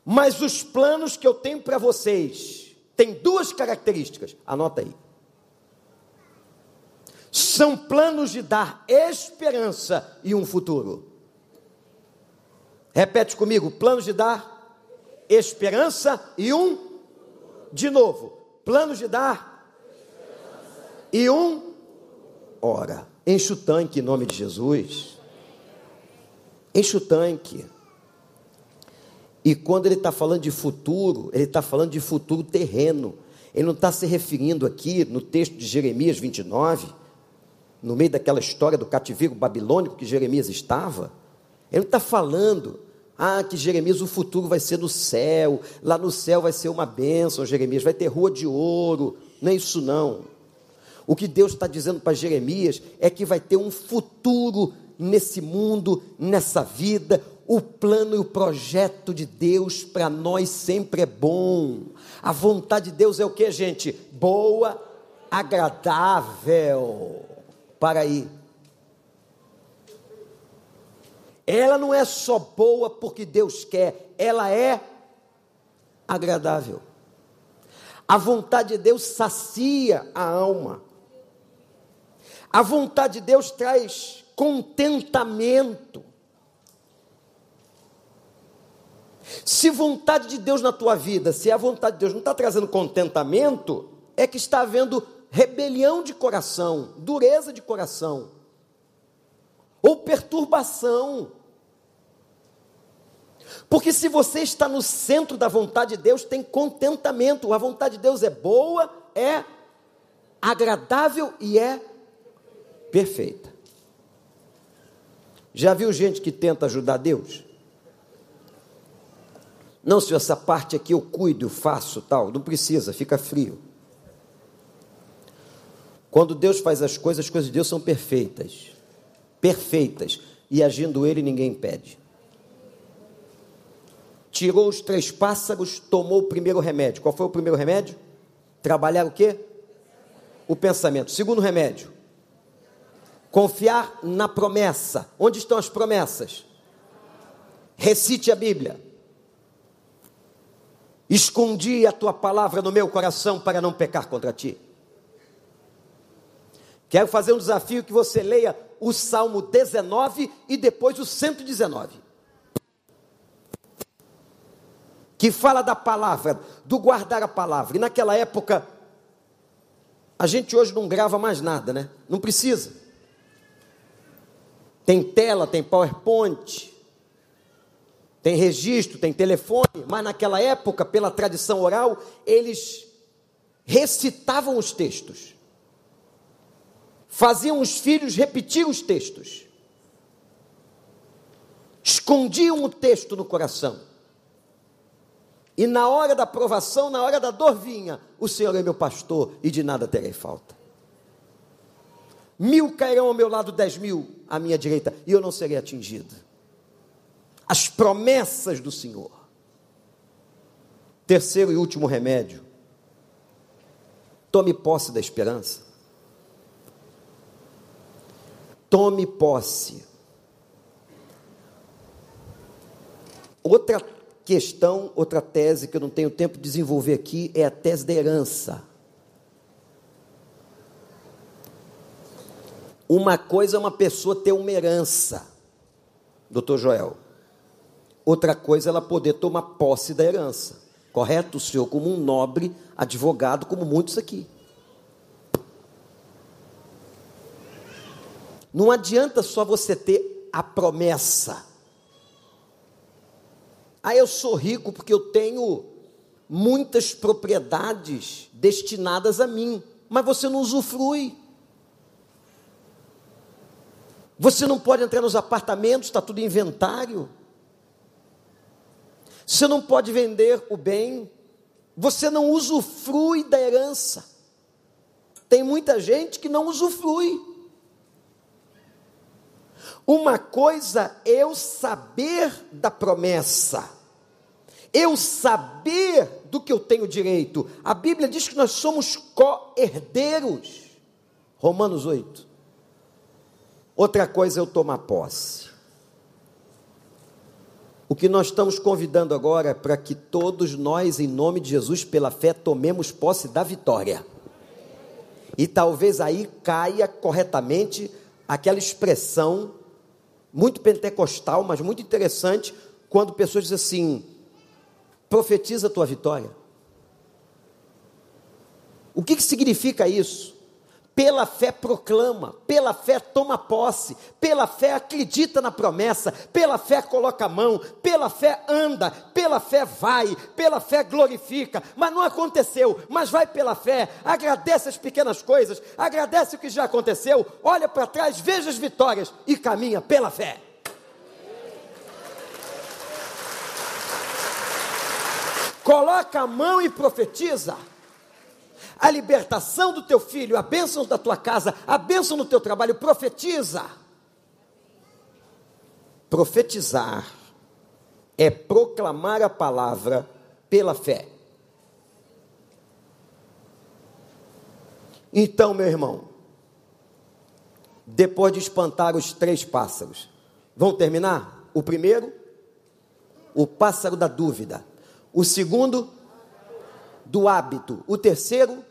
mas os planos que eu tenho para vocês têm duas características. Anota aí. São planos de dar esperança e um futuro. Repete comigo: planos de dar esperança e um. De novo, planos de dar e um. Ora, enche o tanque em nome de Jesus. Enche o tanque. E quando ele está falando de futuro, ele está falando de futuro terreno. Ele não está se referindo aqui no texto de Jeremias 29, no meio daquela história do cativeiro babilônico que Jeremias estava. Ele não está falando, ah, que Jeremias o futuro vai ser no céu, lá no céu vai ser uma bênção, Jeremias, vai ter rua de ouro. Não é isso não. O que Deus está dizendo para Jeremias é que vai ter um futuro nesse mundo, nessa vida, o plano e o projeto de Deus para nós sempre é bom. A vontade de Deus é o que, gente? Boa, agradável. Para. Ela não é só boa porque Deus quer, ela é agradável. A vontade de Deus sacia a alma. A vontade de Deus traz contentamento. Se vontade de Deus na tua vida, se a vontade de Deus não está trazendo contentamento, é que está havendo rebelião de coração, dureza de coração, ou perturbação. Porque se você está no centro da vontade de Deus, tem contentamento. A vontade de Deus é boa, é agradável e é perfeita. Já viu gente que tenta ajudar Deus? Não, senhor, essa parte aqui eu cuido, eu faço, tal. Não precisa, fica frio. Quando Deus faz as coisas, as coisas de Deus são perfeitas. Perfeitas. E agindo Ele, ninguém impede. Tirou os três pássaros, tomou o primeiro remédio. Qual foi o primeiro remédio? Trabalhar o quê? O pensamento. Segundo remédio, confiar na promessa. Onde estão as promessas? recite a Bíblia. Escondi a tua palavra no meu coração para não pecar contra ti. Quero fazer um desafio que você leia o Salmo 19 e depois o 119. Que fala da palavra, do guardar a palavra. E naquela época, a gente hoje não grava mais nada, né? Não precisa. Tem tela, tem PowerPoint, tem registro, tem telefone, mas naquela época, pela tradição oral, eles recitavam os textos faziam os filhos repetir os textos, escondiam o texto no coração. E na hora da provação, na hora da dor vinha, o Senhor é meu pastor e de nada terei falta. Mil cairão ao meu lado, dez mil à minha direita, e eu não serei atingido. As promessas do Senhor. Terceiro e último remédio. Tome posse da esperança. Tome posse. Outra questão, outra tese que eu não tenho tempo de desenvolver aqui é a tese da herança. Uma coisa é uma pessoa ter uma herança, doutor Joel. Outra coisa é ela poder tomar posse da herança. Correto? O senhor, como um nobre advogado, como muitos aqui. Não adianta só você ter a promessa. Ah, eu sou rico porque eu tenho muitas propriedades destinadas a mim, mas você não usufrui. Você não pode entrar nos apartamentos, está tudo inventário. Você não pode vender o bem. Você não usufrui da herança. Tem muita gente que não usufrui. Uma coisa é eu saber da promessa, eu saber do que eu tenho direito. A Bíblia diz que nós somos co-herdeiros. Romanos 8. Outra coisa é eu tomar posse. O que nós estamos convidando agora é para que todos nós, em nome de Jesus, pela fé, tomemos posse da vitória. E talvez aí caia corretamente aquela expressão muito pentecostal, mas muito interessante, quando pessoas dizem assim: profetiza a tua vitória. O que, que significa isso? Pela fé proclama, pela fé toma posse, pela fé acredita na promessa, pela fé coloca a mão, pela fé anda, pela fé vai, pela fé glorifica. Mas não aconteceu, mas vai pela fé, agradece as pequenas coisas, agradece o que já aconteceu, olha para trás, veja as vitórias e caminha pela fé. Coloca a mão e profetiza a libertação do teu filho, a bênção da tua casa, a bênção no teu trabalho, profetiza. Profetizar é proclamar a palavra pela fé. Então, meu irmão, depois de espantar os três pássaros, vão terminar? O primeiro, o pássaro da dúvida. O segundo, do hábito. O terceiro,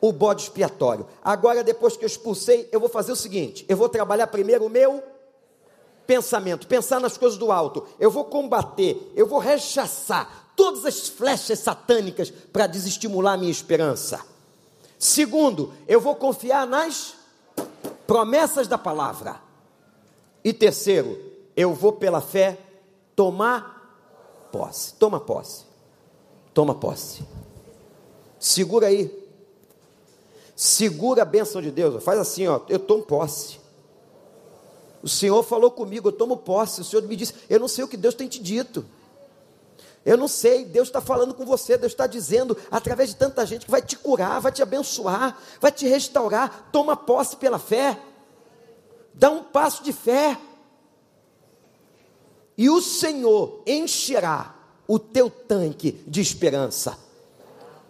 o bode expiatório. Agora, depois que eu expulsei, eu vou fazer o seguinte: eu vou trabalhar primeiro o meu pensamento, pensar nas coisas do alto. Eu vou combater, eu vou rechaçar todas as flechas satânicas para desestimular a minha esperança. Segundo, eu vou confiar nas promessas da palavra. E terceiro, eu vou pela fé tomar posse. Toma posse. Toma posse. Segura aí. Segura a bênção de Deus. Faz assim, ó. Eu tomo posse. O Senhor falou comigo, eu tomo posse. O Senhor me disse, eu não sei o que Deus tem te dito. Eu não sei, Deus está falando com você, Deus está dizendo, através de tanta gente, que vai te curar, vai te abençoar, vai te restaurar. Toma posse pela fé, dá um passo de fé, e o Senhor encherá o teu tanque de esperança.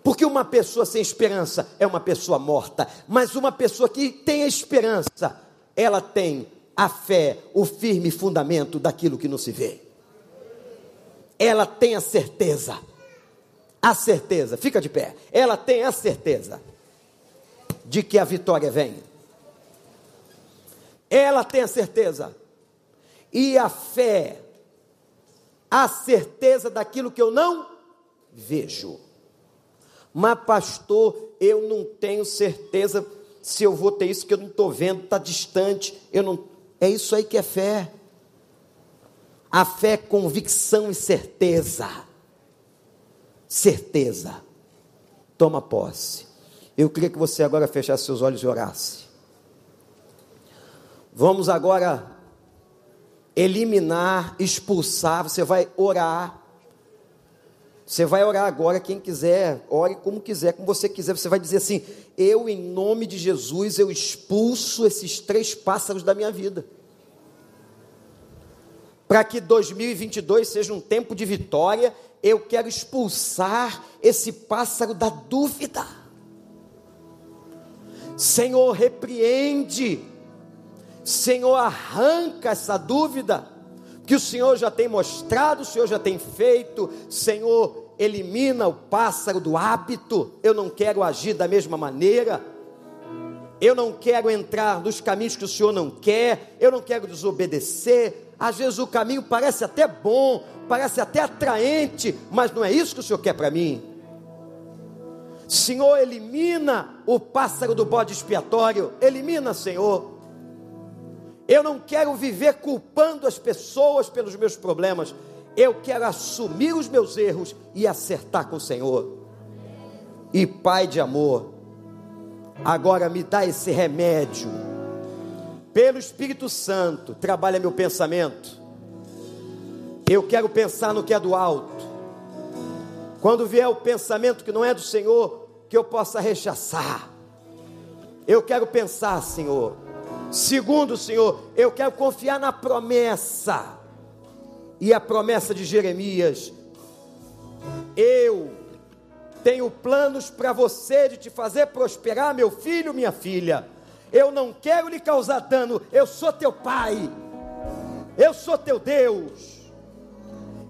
Porque uma pessoa sem esperança é uma pessoa morta, mas uma pessoa que tem esperança, ela tem a fé, o firme fundamento daquilo que não se vê. ela tem a certeza, a certeza, fica de pé, ela tem a certeza de que a vitória vem. Ela tem a certeza. E a fé, a certeza daquilo que eu não vejo. Mas, pastor, eu não tenho certeza se eu vou ter isso que eu não estou vendo, está distante. Eu não. É isso aí que é fé. A fé é convicção e certeza. Certeza. Toma posse. Eu queria que você agora fechasse seus olhos e orasse. Vamos agora eliminar, expulsar. Você vai orar. Você vai orar agora, quem quiser, ore como quiser, como você quiser. Você vai dizer assim: Eu, em nome de Jesus, eu expulso esses três pássaros da minha vida para que 2022 seja um tempo de vitória, eu quero expulsar esse pássaro da dúvida. Senhor, repreende, Senhor, arranca essa dúvida, que o Senhor já tem mostrado, o Senhor já tem feito, Senhor, elimina o pássaro do hábito, eu não quero agir da mesma maneira, eu não quero entrar nos caminhos que o Senhor não quer, eu não quero desobedecer, às vezes o caminho parece até bom, parece até atraente, mas não é isso que o Senhor quer para mim. Senhor, elimina o pássaro do bode expiatório, elimina, Senhor. Eu não quero viver culpando as pessoas pelos meus problemas, eu quero assumir os meus erros e acertar com o Senhor. E Pai de amor, agora me dá esse remédio pelo Espírito Santo, trabalha meu pensamento. Eu quero pensar no que é do alto. Quando vier o pensamento que não é do Senhor, que eu possa rechaçar. Eu quero pensar, Senhor. Segundo, Senhor, eu quero confiar na promessa. E a promessa de Jeremias: Eu tenho planos para você de te fazer prosperar, meu filho, minha filha eu não quero lhe causar dano, eu sou teu pai, eu sou teu Deus.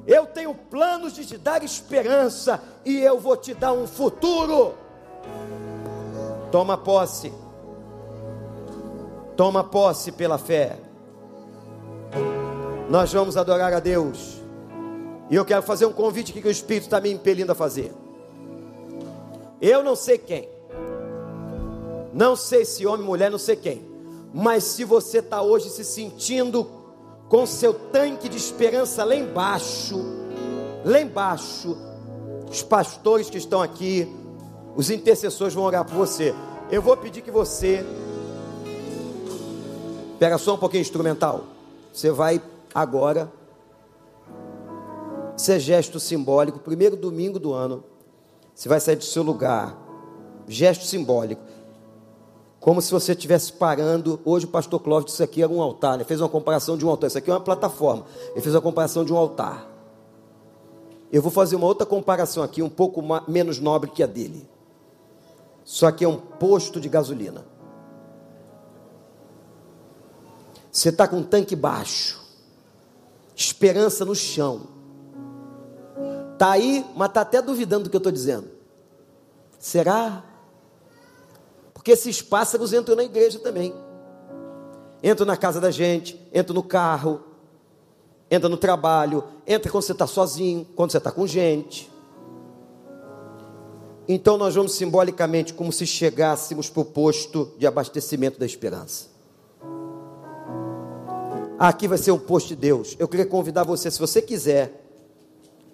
Eu tenho planos de te dar esperança e eu vou te dar um futuro. Toma posse. Toma posse pela fé. Nós vamos adorar a Deus. E eu quero fazer um convite que o Espírito está me impelindo a fazer. Eu não sei quem. Não sei se homem, mulher, não sei quem. Mas se você está hoje se sentindo com seu tanque de esperança lá embaixo, lá embaixo, os pastores que estão aqui, os intercessores vão orar por você. Eu vou pedir que você pega só um pouquinho instrumental. Você vai agora. Isso é gesto simbólico. Primeiro domingo do ano. Você vai sair do seu lugar. Gesto simbólico. Como se você estivesse parando. Hoje o pastor Clóvis disse aqui era um altar. Ele fez uma comparação de um altar. Isso aqui é uma plataforma. Ele fez uma comparação de um altar. Eu vou fazer uma outra comparação aqui, um pouco menos nobre que a dele. Só que é um posto de gasolina. Você está com um tanque baixo, esperança no chão. Está aí, mas está até duvidando do que eu estou dizendo. Será? Porque esses pássaros entram na igreja também. Entram na casa da gente, entram no carro, entra no trabalho, entra quando você está sozinho, quando você está com gente. Então nós vamos simbolicamente como se chegássemos para o posto de abastecimento da esperança. Aqui vai ser um posto de Deus. Eu queria convidar você, se você quiser,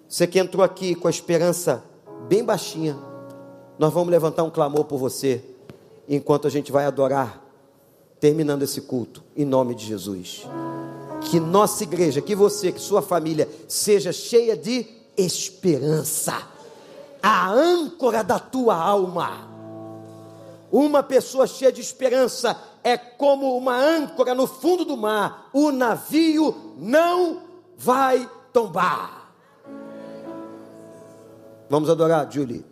você que entrou aqui com a esperança bem baixinha, nós vamos levantar um clamor por você enquanto a gente vai adorar, terminando esse culto, em nome de Jesus. Que nossa igreja, que você, que sua família seja cheia de esperança, a âncora da tua alma. Uma pessoa cheia de esperança é como uma âncora no fundo do mar, o navio não vai tombar. Vamos adorar, Julie.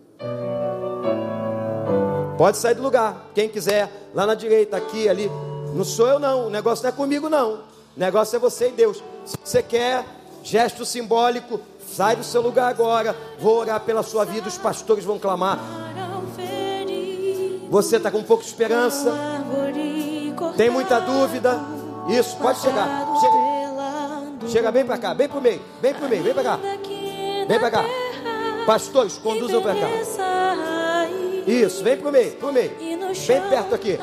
Pode sair do lugar, quem quiser, lá na direita, aqui, ali. Não sou eu, não. O negócio não é comigo, não. O negócio é você e Deus. Se você quer gesto simbólico, Sai do seu lugar agora. Vou orar pela sua vida. Os pastores vão clamar. Você está com pouca esperança. Tem muita dúvida. Isso, pode chegar. Chega, Chega bem para cá, bem para o meio. Bem para o meio, vem para cá. Vem para cá. Pastores, conduzam para cá. Isso, vem para o meio, para o meio. Bem perto aqui.